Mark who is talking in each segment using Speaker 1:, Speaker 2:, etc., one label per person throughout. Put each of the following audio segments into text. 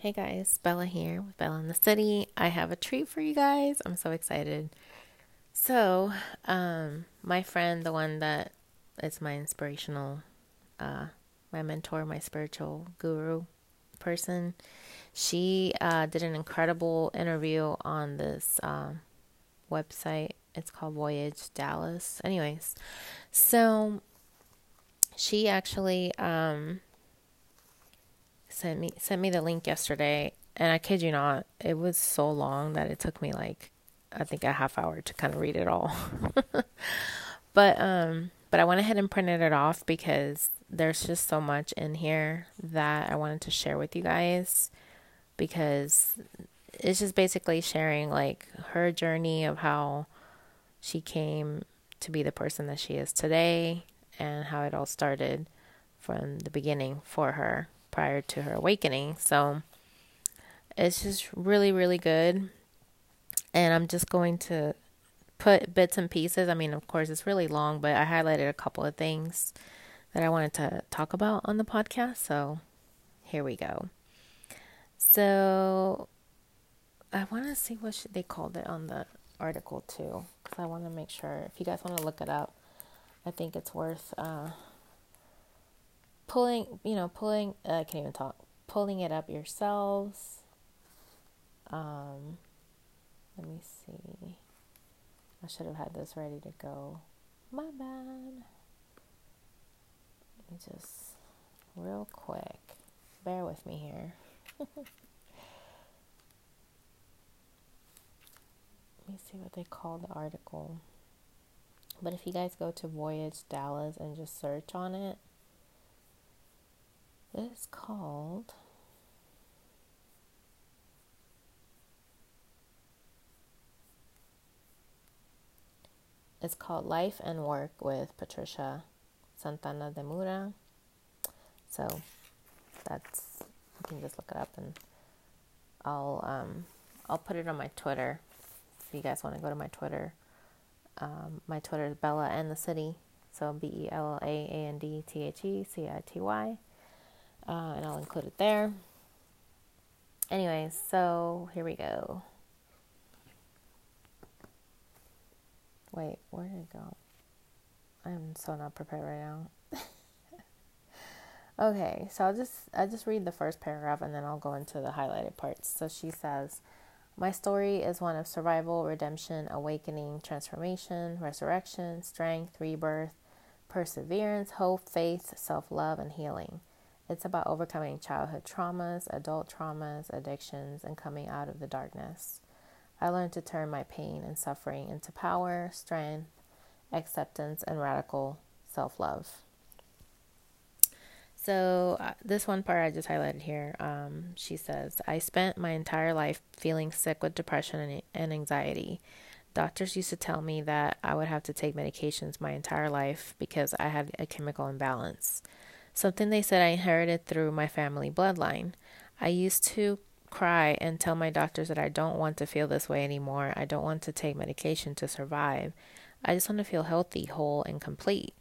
Speaker 1: Hey guys, Bella here with Bella in the City. I have a treat for you guys. I'm so excited. So, um, my friend, the one that is my inspirational, uh, my mentor, my spiritual guru person, she uh, did an incredible interview on this um, website. It's called Voyage Dallas. Anyways, so she actually um, sent me sent me the link yesterday, and I kid you not, it was so long that it took me like I think a half hour to kind of read it all. but um but I went ahead and printed it off because there's just so much in here that I wanted to share with you guys because it's just basically sharing like her journey of how she came to be the person that she is today and how it all started from the beginning for her prior to her awakening. So it's just really, really good. And I'm just going to put bits and pieces. I mean, of course, it's really long, but I highlighted a couple of things that I wanted to talk about on the podcast. So here we go. So I want to see what they called it on the article too, because I want to make sure. If you guys want to look it up, I think it's worth uh, pulling, you know, pulling, uh, I can't even talk, pulling it up yourselves. Um, let me see. I should have had this ready to go. My bad. Let me just, real quick, bear with me here. Let me see what they call the article. But if you guys go to Voyage Dallas and just search on it, it's called It's called Life and Work with Patricia Santana de Mura. So that's you can just look it up and I'll um I'll put it on my Twitter if you guys want to go to my Twitter. Um, my Twitter is Bella and the City, so B E L L A A N D T H E C I T Y uh, and I'll include it there. Anyway, so here we go. Wait, where did it go? I'm so not prepared right now. okay, so I'll just I just read the first paragraph and then I'll go into the highlighted parts. So she says, "My story is one of survival, redemption, awakening, transformation, resurrection, strength, rebirth, perseverance, hope, faith, self-love, and healing." It's about overcoming childhood traumas, adult traumas, addictions, and coming out of the darkness. I learned to turn my pain and suffering into power, strength, acceptance, and radical self love. So, uh, this one part I just highlighted here, um, she says, I spent my entire life feeling sick with depression and, and anxiety. Doctors used to tell me that I would have to take medications my entire life because I had a chemical imbalance something they said I inherited through my family bloodline. I used to cry and tell my doctors that I don't want to feel this way anymore. I don't want to take medication to survive. I just want to feel healthy, whole, and complete.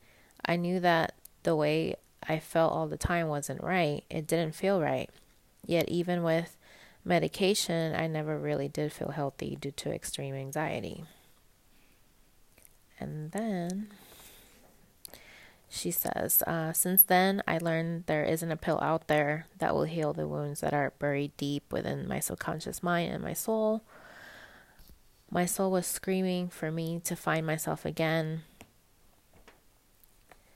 Speaker 1: I knew that the way I felt all the time wasn't right. It didn't feel right. Yet, even with medication, I never really did feel healthy due to extreme anxiety. And then she says, uh, Since then, I learned there isn't a pill out there that will heal the wounds that are buried deep within my subconscious mind and my soul. My soul was screaming for me to find myself again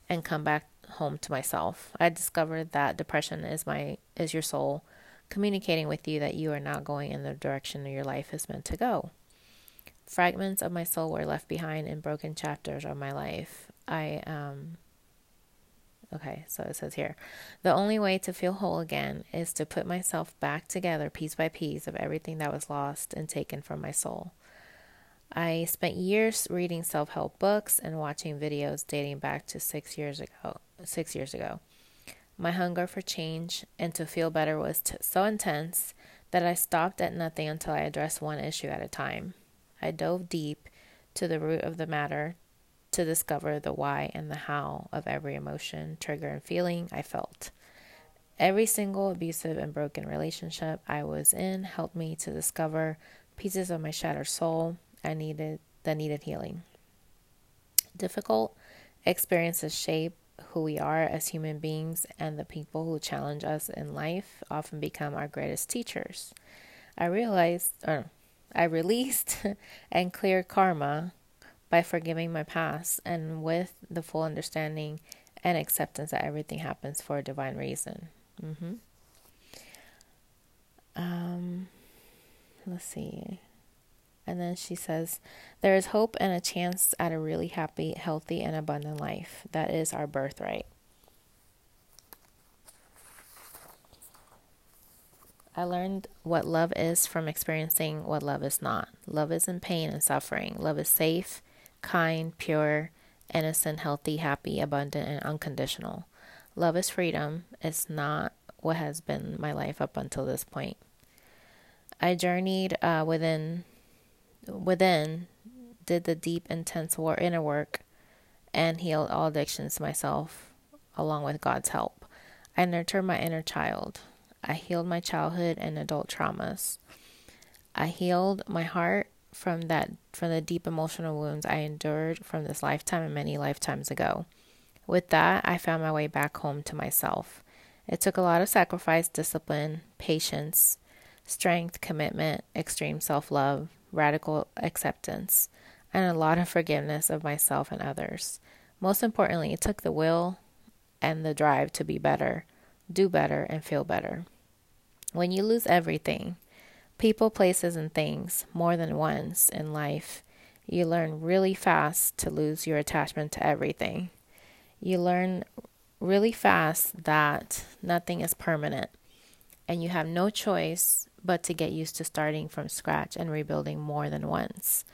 Speaker 1: and come back home to myself. I discovered that depression is my is your soul communicating with you that you are not going in the direction your life is meant to go. Fragments of my soul were left behind in broken chapters of my life. I um Okay, so it says here the only way to feel whole again is to put myself back together piece by piece of everything that was lost and taken from my soul. I spent years reading self-help books and watching videos dating back to 6 years ago. 6 years ago. My hunger for change and to feel better was t- so intense that I stopped at nothing until I addressed one issue at a time. I dove deep to the root of the matter to discover the why and the how of every emotion, trigger, and feeling I felt. Every single abusive and broken relationship I was in helped me to discover pieces of my shattered soul I needed that needed healing. Difficult experiences shape who we are as human beings, and the people who challenge us in life often become our greatest teachers. I realized, or I released and cleared karma by forgiving my past and with the full understanding and acceptance that everything happens for a divine reason. Mm-hmm. Um, let's see. And then she says, There is hope and a chance at a really happy, healthy, and abundant life. That is our birthright. I learned what love is from experiencing what love is not. Love isn't pain and suffering. Love is safe, kind, pure, innocent, healthy, happy, abundant, and unconditional. Love is freedom. It's not what has been my life up until this point. I journeyed uh, within, within, did the deep, intense war, inner work, and healed all addictions myself, along with God's help. I nurtured my inner child. I healed my childhood and adult traumas. I healed my heart from that from the deep emotional wounds I endured from this lifetime and many lifetimes ago. With that, I found my way back home to myself. It took a lot of sacrifice, discipline, patience, strength, commitment, extreme self-love, radical acceptance, and a lot of forgiveness of myself and others. Most importantly, it took the will and the drive to be better, do better, and feel better. When you lose everything, people, places, and things more than once in life, you learn really fast to lose your attachment to everything. You learn really fast that nothing is permanent, and you have no choice but to get used to starting from scratch and rebuilding more than once.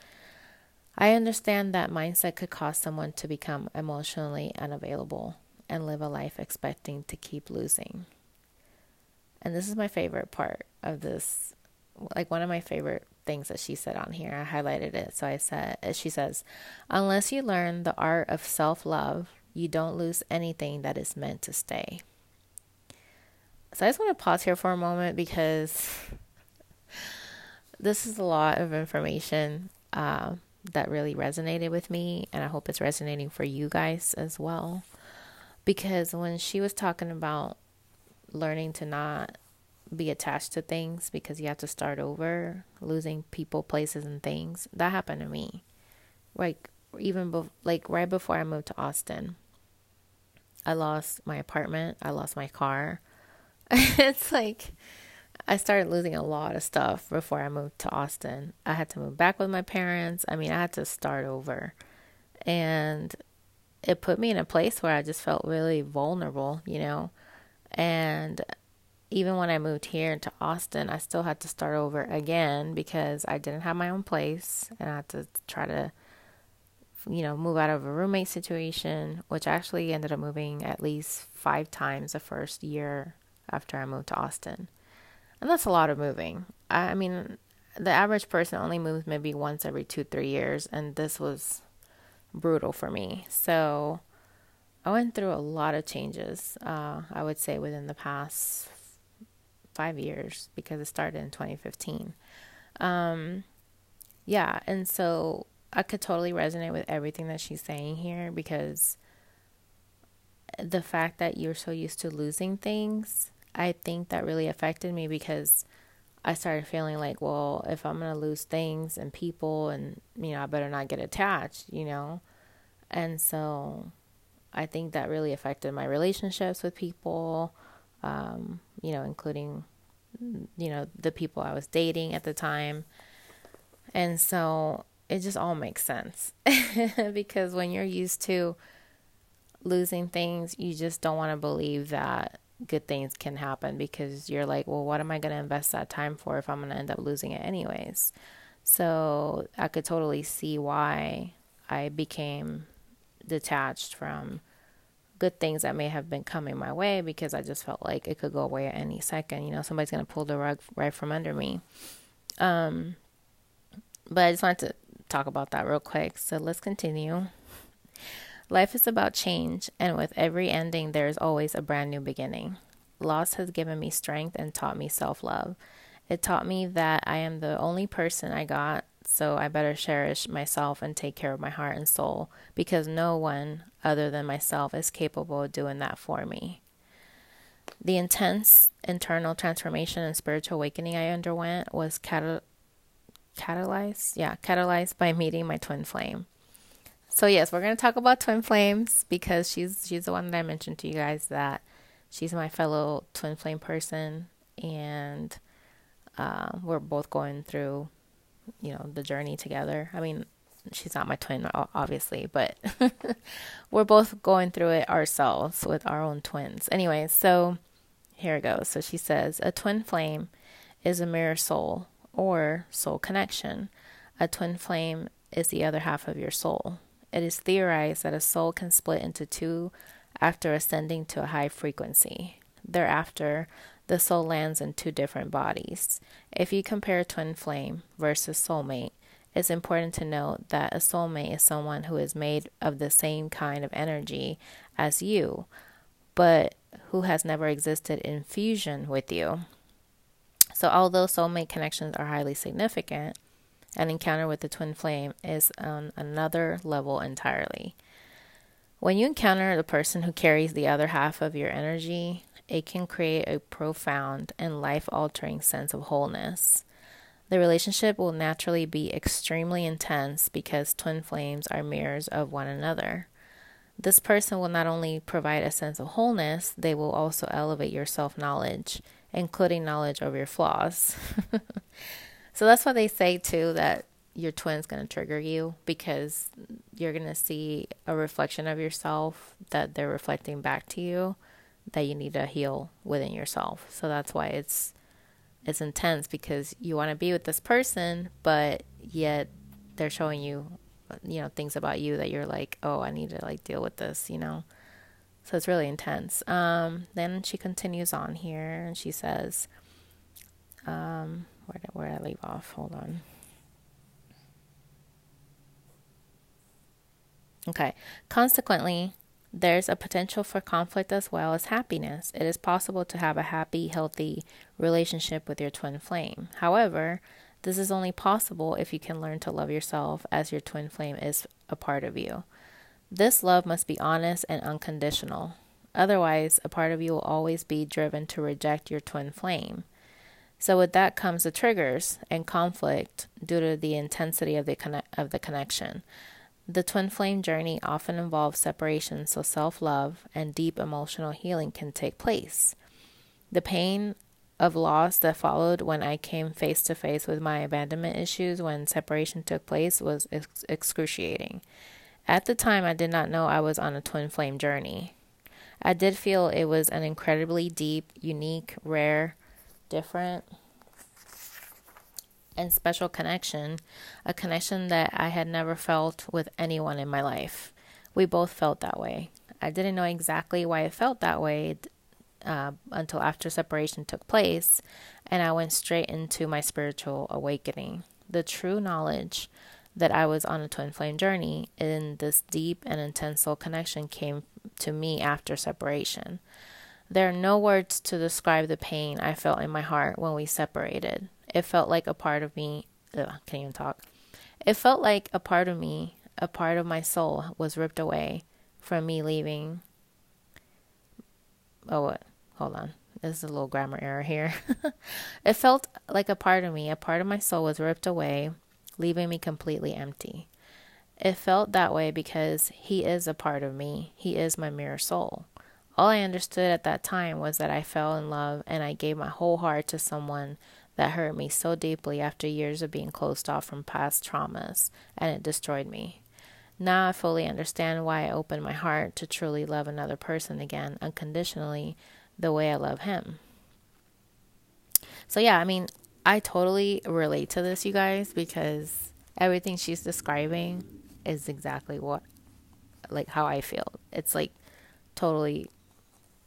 Speaker 1: I understand that mindset could cause someone to become emotionally unavailable and live a life expecting to keep losing. And this is my favorite part of this, like one of my favorite things that she said on here. I highlighted it. So I said, she says, unless you learn the art of self love, you don't lose anything that is meant to stay. So I just want to pause here for a moment because this is a lot of information uh, that really resonated with me, and I hope it's resonating for you guys as well. Because when she was talking about learning to not be attached to things because you have to start over, losing people, places, and things. That happened to me. Like even be- like right before I moved to Austin, I lost my apartment. I lost my car. it's like I started losing a lot of stuff before I moved to Austin. I had to move back with my parents. I mean, I had to start over, and it put me in a place where I just felt really vulnerable. You know and even when I moved here to Austin, I still had to start over again because I didn't have my own place and I had to try to, you know, move out of a roommate situation, which actually ended up moving at least five times the first year after I moved to Austin. And that's a lot of moving. I, I mean, the average person only moves maybe once every two, three years, and this was brutal for me. So, I went through a lot of changes, uh, I would say, within the past five years because it started in 2015. Um, yeah, and so I could totally resonate with everything that she's saying here because the fact that you're so used to losing things, I think that really affected me because I started feeling like, well, if I'm going to lose things and people and, you know, I better not get attached, you know? And so I think that really affected my relationships with people, um, you know, including, you know, the people I was dating at the time. And so it just all makes sense because when you're used to losing things, you just don't want to believe that good things can happen because you're like, well, what am I going to invest that time for if I'm going to end up losing it anyways? So I could totally see why I became detached from good things that may have been coming my way because I just felt like it could go away at any second. You know, somebody's going to pull the rug right from under me. Um, but I just wanted to talk about that real quick. So let's continue. Life is about change, and with every ending, there is always a brand new beginning. loss has given me strength and taught me self love. It taught me that I am the only person I got, so I better cherish myself and take care of my heart and soul because no one other than myself is capable of doing that for me. The intense internal transformation and spiritual awakening I underwent was catal- catalyzed, yeah, catalyzed by meeting my twin flame. So yes, we're going to talk about twin flames because she's she's the one that I mentioned to you guys that she's my fellow twin flame person and uh, we're both going through you know the journey together. I mean, she's not my twin obviously, but we're both going through it ourselves with our own twins. Anyway, so here it goes. So she says, a twin flame is a mirror soul or soul connection. A twin flame is the other half of your soul. It is theorized that a soul can split into two after ascending to a high frequency. Thereafter, the soul lands in two different bodies. If you compare twin flame versus soulmate, it's important to note that a soulmate is someone who is made of the same kind of energy as you, but who has never existed in fusion with you. So, although soulmate connections are highly significant, an encounter with the twin flame is on another level entirely. When you encounter the person who carries the other half of your energy, it can create a profound and life altering sense of wholeness. The relationship will naturally be extremely intense because twin flames are mirrors of one another. This person will not only provide a sense of wholeness, they will also elevate your self knowledge, including knowledge of your flaws. so that's why they say, too, that your twin's going to trigger you because you're going to see a reflection of yourself that they're reflecting back to you that you need to heal within yourself. So that's why it's it's intense because you want to be with this person, but yet they're showing you you know things about you that you're like oh i need to like deal with this you know? So it's really intense. Um, then she continues on here and she says um, where did, where did i leave off? Hold on. Okay. Consequently there's a potential for conflict as well as happiness. It is possible to have a happy, healthy relationship with your twin flame. However, this is only possible if you can learn to love yourself as your twin flame is a part of you. This love must be honest and unconditional. Otherwise, a part of you will always be driven to reject your twin flame. So with that comes the triggers and conflict due to the intensity of the conne- of the connection. The twin flame journey often involves separation, so self-love and deep emotional healing can take place. The pain of loss that followed when I came face to face with my abandonment issues when separation took place was ex- excruciating. At the time, I did not know I was on a twin flame journey. I did feel it was an incredibly deep, unique, rare, different, and special connection, a connection that I had never felt with anyone in my life. We both felt that way. I didn't know exactly why I felt that way uh, until after separation took place, and I went straight into my spiritual awakening. The true knowledge that I was on a twin flame journey in this deep and intense soul connection came to me after separation. There are no words to describe the pain I felt in my heart when we separated. It felt like a part of me, ugh, can't even talk. It felt like a part of me, a part of my soul was ripped away from me leaving. Oh what? Hold on. This is a little grammar error here. It felt like a part of me a part of my soul was ripped away leaving me completely empty. It felt that way because he is a part of me. He is my mirror soul. All i understood at that time was that i fell in love and i gave my whole heart to someone that hurt me so deeply after years of being closed off from past traumas and it destroyed me now I fully understand why I opened my heart to truly love another person again unconditionally the way I love him. So, yeah, I mean, I totally relate to this, you guys, because everything she's describing is exactly what, like, how I feel. It's like totally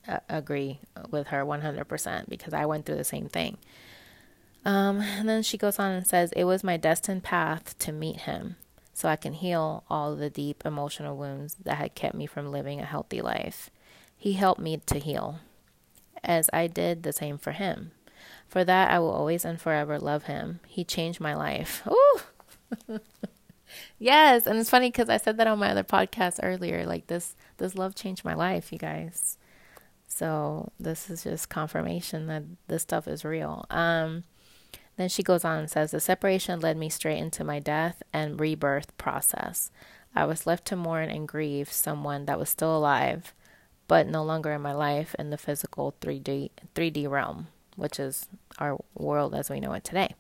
Speaker 1: uh, agree with her 100% because I went through the same thing. Um, and then she goes on and says, It was my destined path to meet him so I can heal all the deep emotional wounds that had kept me from living a healthy life. He helped me to heal. as I did the same for him. For that, I will always and forever love him. He changed my life. Ooh! yes, and it's funny because I said that on my other podcast earlier. Like this, this love changed my life, you guys. So this is just confirmation that this stuff is real. Um, then she goes on and says, The separation led me straight into my death and rebirth process. I was left to mourn and grieve someone that was still alive, but no longer in my life in the physical 3D 3D realm, which is our world as we know it today.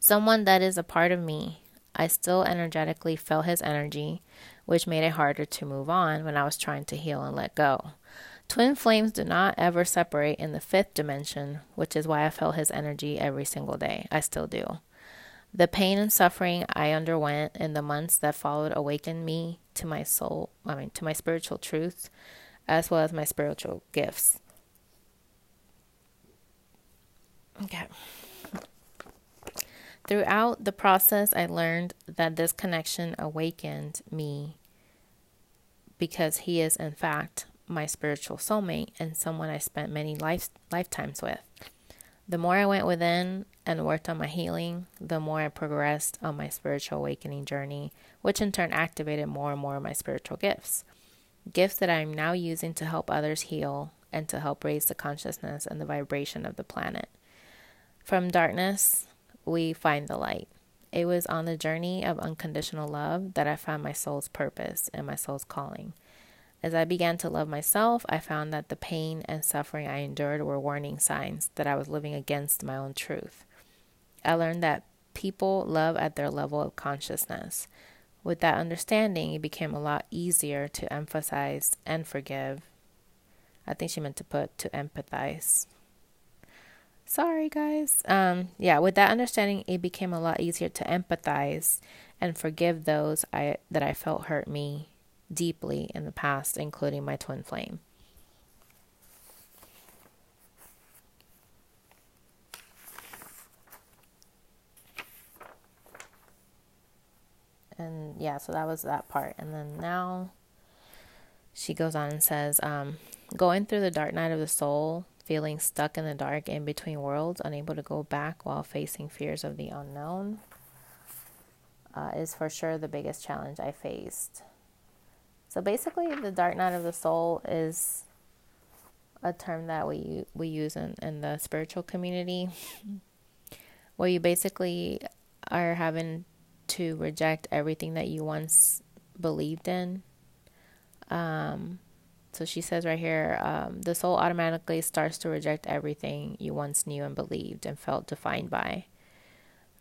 Speaker 1: Someone that is a part of me. I still energetically felt his energy, which made it harder to move on when I was trying to heal and let go. Twin flames do not ever separate in the fifth dimension, which is why I felt his energy every single day. I still do. The pain and suffering I underwent in the months that followed awakened me to my soul, I mean, to my spiritual truth, as well as my spiritual gifts. Okay. Throughout the process, I learned that this connection awakened me because he is, in fact, my spiritual soulmate and someone I spent many life, lifetimes with. The more I went within and worked on my healing, the more I progressed on my spiritual awakening journey, which in turn activated more and more of my spiritual gifts. Gifts that I am now using to help others heal and to help raise the consciousness and the vibration of the planet. From darkness, we find the light. It was on the journey of unconditional love that I found my soul's purpose and my soul's calling. As I began to love myself, I found that the pain and suffering I endured were warning signs that I was living against my own truth. I learned that people love at their level of consciousness. With that understanding, it became a lot easier to emphasize and forgive. I think she meant to put to empathize. Sorry, guys. Um, yeah, with that understanding, it became a lot easier to empathize and forgive those I that I felt hurt me deeply in the past, including my twin flame. And yeah, so that was that part. And then now she goes on and says, um, going through the dark night of the soul, feeling stuck in the dark in between worlds, unable to go back while facing fears of the unknown, uh, is for sure the biggest challenge I faced. So basically, the dark night of the soul is a term that we we use in, in the spiritual community, where you basically are having to reject everything that you once believed in. Um, so she says right here, um, the soul automatically starts to reject everything you once knew and believed and felt defined by.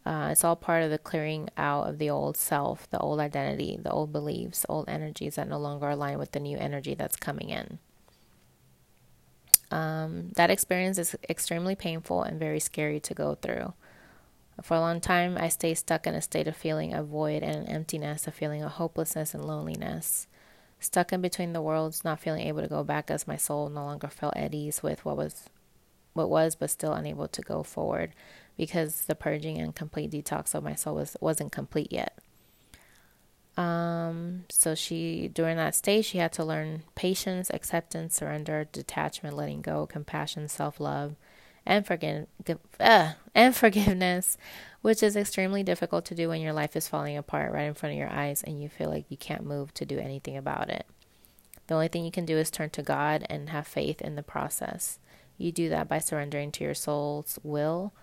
Speaker 1: Uh, it's all part of the clearing out of the old self, the old identity, the old beliefs, old energies that no longer align with the new energy that's coming in. Um, that experience is extremely painful and very scary to go through. For a long time, I stayed stuck in a state of feeling of void and emptiness, a feeling of hopelessness and loneliness. Stuck in between the worlds, not feeling able to go back as my soul no longer felt at ease with what was what was but still unable to go forward because the purging and complete detox of my soul was wasn't complete yet. Um, so she during that stage she had to learn patience, acceptance, surrender, detachment, letting go, compassion, self love, and forgive uh, and forgiveness, which is extremely difficult to do when your life is falling apart right in front of your eyes and you feel like you can't move to do anything about it. The only thing you can do is turn to God and have faith in the process. You do that by surrendering to your soul's will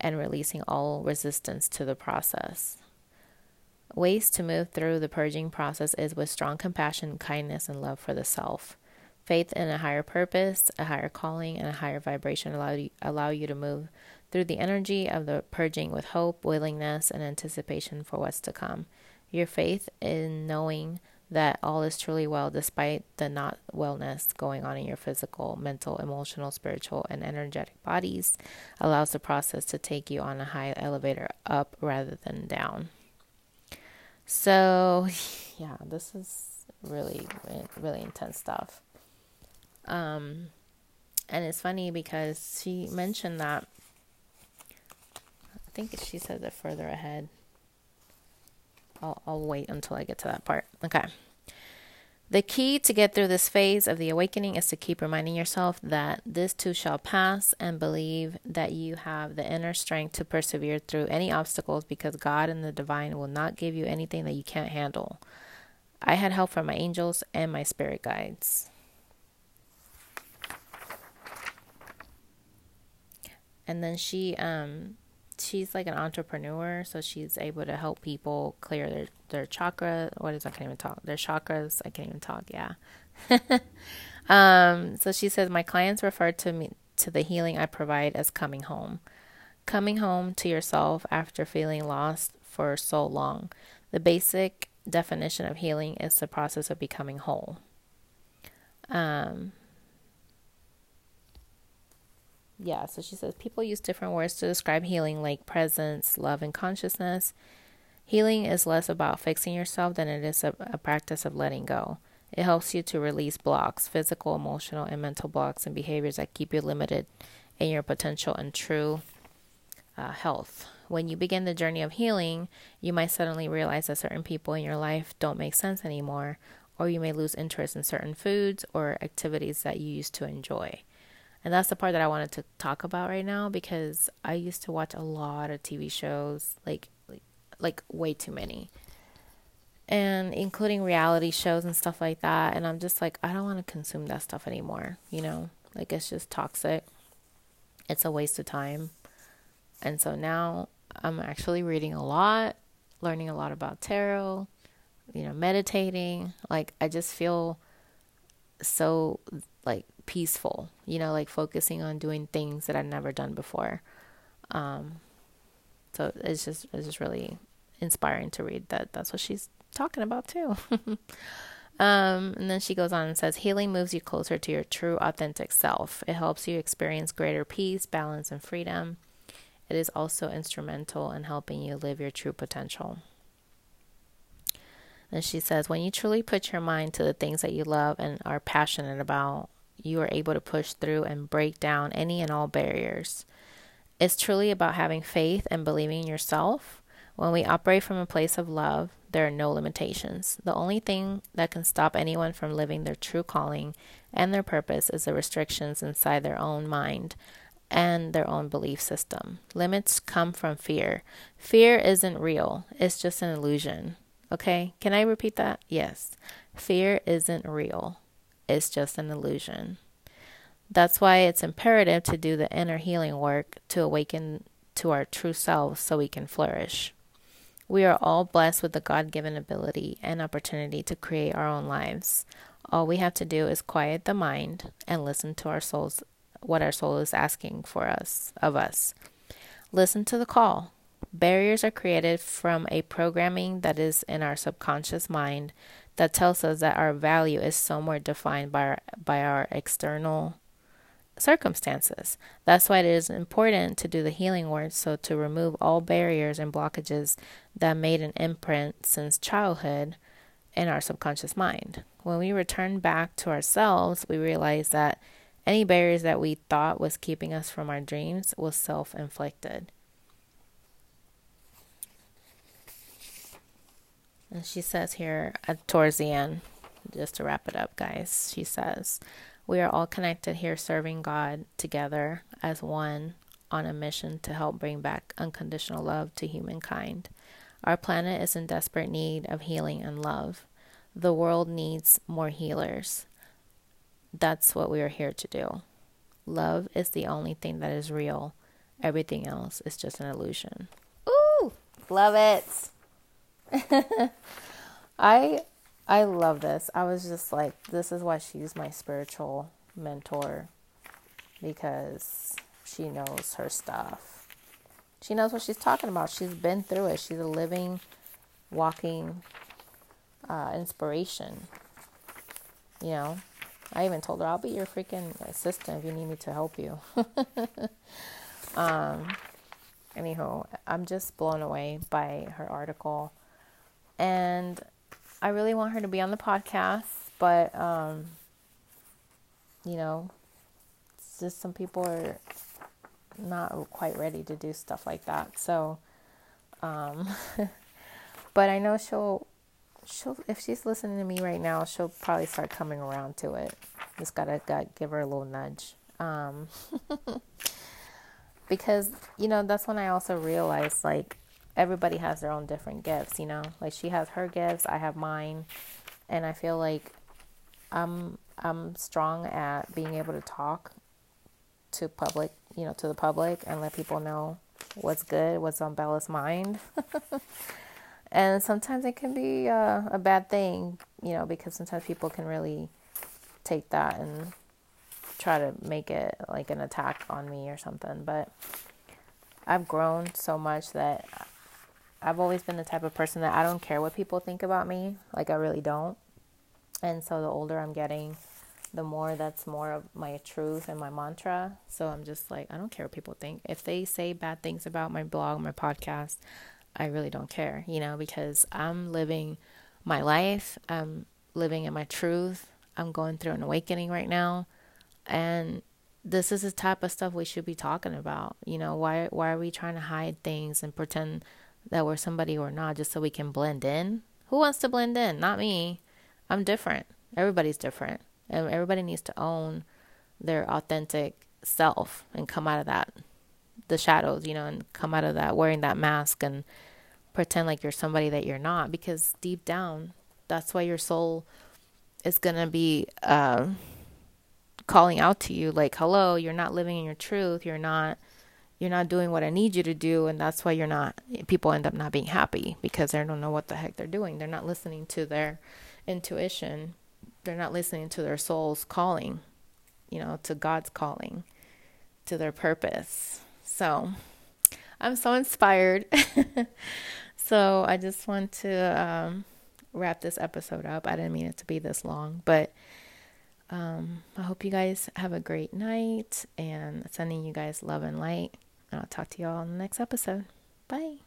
Speaker 1: and releasing all resistance to the process. Ways to move through the purging process is with strong compassion, kindness, and love for the self. Faith in a higher purpose, a higher calling, and a higher vibration allow you, allow you to move through the energy of the purging with hope, willingness, and anticipation for what's to come. Your faith in knowing that all is truly well despite the not wellness going on in your physical, mental, emotional, spiritual, and energetic bodies allows the process to take you on a high elevator up rather than down. So, yeah, this is really, really intense stuff. Um, and it's funny because she mentioned that. I think she says it further ahead. I'll, I'll wait until I get to that part. Okay. The key to get through this phase of the awakening is to keep reminding yourself that this too shall pass and believe that you have the inner strength to persevere through any obstacles because God and the divine will not give you anything that you can't handle. I had help from my angels and my spirit guides. And then she um she's like an entrepreneur, so she's able to help people clear their their chakra. What is I can't even talk. Their chakras. I can't even talk. Yeah. um. So she says my clients refer to me to the healing I provide as coming home, coming home to yourself after feeling lost for so long. The basic definition of healing is the process of becoming whole. Um, yeah, so she says people use different words to describe healing, like presence, love, and consciousness. Healing is less about fixing yourself than it is a, a practice of letting go. It helps you to release blocks, physical, emotional, and mental blocks and behaviors that keep you limited in your potential and true uh, health. When you begin the journey of healing, you might suddenly realize that certain people in your life don't make sense anymore, or you may lose interest in certain foods or activities that you used to enjoy. And that's the part that I wanted to talk about right now because I used to watch a lot of TV shows, like like, like way too many. And including reality shows and stuff like that, and I'm just like I don't want to consume that stuff anymore, you know? Like it's just toxic. It's a waste of time. And so now I'm actually reading a lot, learning a lot about tarot, you know, meditating. Like I just feel so like peaceful, you know, like focusing on doing things that I've never done before. Um, so it's just it's just really inspiring to read that that's what she's talking about too. um, and then she goes on and says, healing moves you closer to your true, authentic self. It helps you experience greater peace, balance, and freedom. It is also instrumental in helping you live your true potential. And she says, when you truly put your mind to the things that you love and are passionate about, you are able to push through and break down any and all barriers. It's truly about having faith and believing in yourself. When we operate from a place of love, there are no limitations. The only thing that can stop anyone from living their true calling and their purpose is the restrictions inside their own mind and their own belief system. Limits come from fear. Fear isn't real, it's just an illusion. Okay, can I repeat that? Yes. Fear isn't real, it's just an illusion. That's why it's imperative to do the inner healing work to awaken to our true selves so we can flourish. We are all blessed with the God given ability and opportunity to create our own lives. All we have to do is quiet the mind and listen to our souls what our soul is asking for us of us. Listen to the call. Barriers are created from a programming that is in our subconscious mind that tells us that our value is somewhere defined by our, by our external circumstances. That's why it is important to do the healing work so to remove all barriers and blockages that made an imprint since childhood in our subconscious mind. When we return back to ourselves, we realize that any barriers that we thought was keeping us from our dreams was self-inflicted. And she says here towards the end, just to wrap it up, guys, she says, We are all connected here serving God together as one on a mission to help bring back unconditional love to humankind. Our planet is in desperate need of healing and love. The world needs more healers. That's what we are here to do. Love is the only thing that is real. Everything else is just an illusion. Ooh, love it. I I love this. I was just like, this is why she's my spiritual mentor because she knows her stuff. She knows what she's talking about. She's been through it. She's a living, walking uh, inspiration. You know, I even told her I'll be your freaking assistant if you need me to help you. um, anyhow, I'm just blown away by her article and I really want her to be on the podcast, but um, you know, it's just some people are not quite ready to do stuff like that. So, um, but I know she'll she'll if she's listening to me right now, she'll probably start coming around to it. Just gotta got give her a little nudge. Um, because you know that's when I also realized like everybody has their own different gifts. You know, like she has her gifts, I have mine, and I feel like I'm I'm strong at being able to talk to public, you know, to the public and let people know what's good, what's on Bella's mind. and sometimes it can be uh, a bad thing, you know, because sometimes people can really take that and try to make it like an attack on me or something. But I've grown so much that I've always been the type of person that I don't care what people think about me. Like, I really don't. And so the older I'm getting, the more that's more of my truth and my mantra. So I'm just like, I don't care what people think. If they say bad things about my blog, my podcast, I really don't care, you know, because I'm living my life. I'm living in my truth. I'm going through an awakening right now. And this is the type of stuff we should be talking about. You know, why why are we trying to hide things and pretend that we're somebody or not just so we can blend in? Who wants to blend in? Not me. I'm different. Everybody's different. And everybody needs to own their authentic self and come out of that the shadows, you know, and come out of that wearing that mask and pretend like you're somebody that you're not because deep down that's why your soul is going to be uh, calling out to you like hello you're not living in your truth you're not you're not doing what i need you to do and that's why you're not people end up not being happy because they don't know what the heck they're doing they're not listening to their intuition they're not listening to their soul's calling, you know, to God's calling, to their purpose. So I'm so inspired. so I just want to um, wrap this episode up. I didn't mean it to be this long, but um, I hope you guys have a great night and sending you guys love and light. And I'll talk to you all in the next episode. Bye.